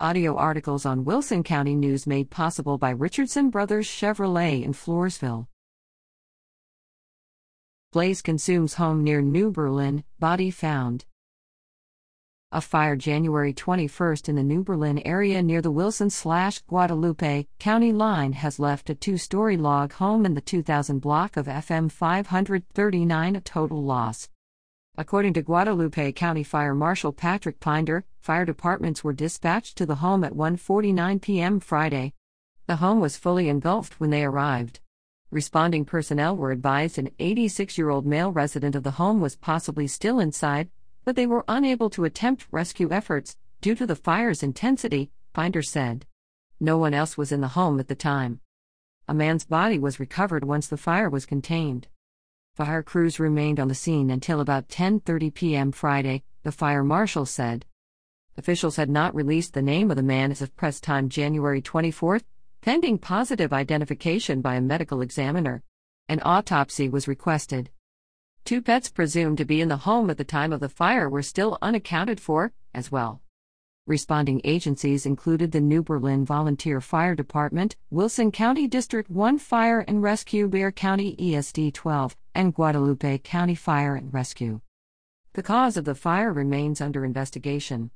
Audio articles on Wilson County News made possible by Richardson Brothers Chevrolet in Floresville. Blaze consumes home near New Berlin, body found. A fire January 21 in the New Berlin area near the Wilson slash Guadalupe County line has left a two story log home in the 2000 block of FM 539 a total loss. According to Guadalupe County Fire Marshal Patrick Pinder, fire departments were dispatched to the home at 1:49 p.m. Friday. The home was fully engulfed when they arrived. Responding personnel were advised an 86-year-old male resident of the home was possibly still inside, but they were unable to attempt rescue efforts due to the fire's intensity, Pinder said. No one else was in the home at the time. A man's body was recovered once the fire was contained. Fire crews remained on the scene until about 10:30 p.m. Friday, the fire marshal said. Officials had not released the name of the man as of press time January 24, pending positive identification by a medical examiner. An autopsy was requested. Two pets presumed to be in the home at the time of the fire were still unaccounted for, as well. Responding agencies included the New Berlin Volunteer Fire Department, Wilson County District 1 Fire and Rescue, Bexar County ESD 12, and Guadalupe County Fire and Rescue. The cause of the fire remains under investigation.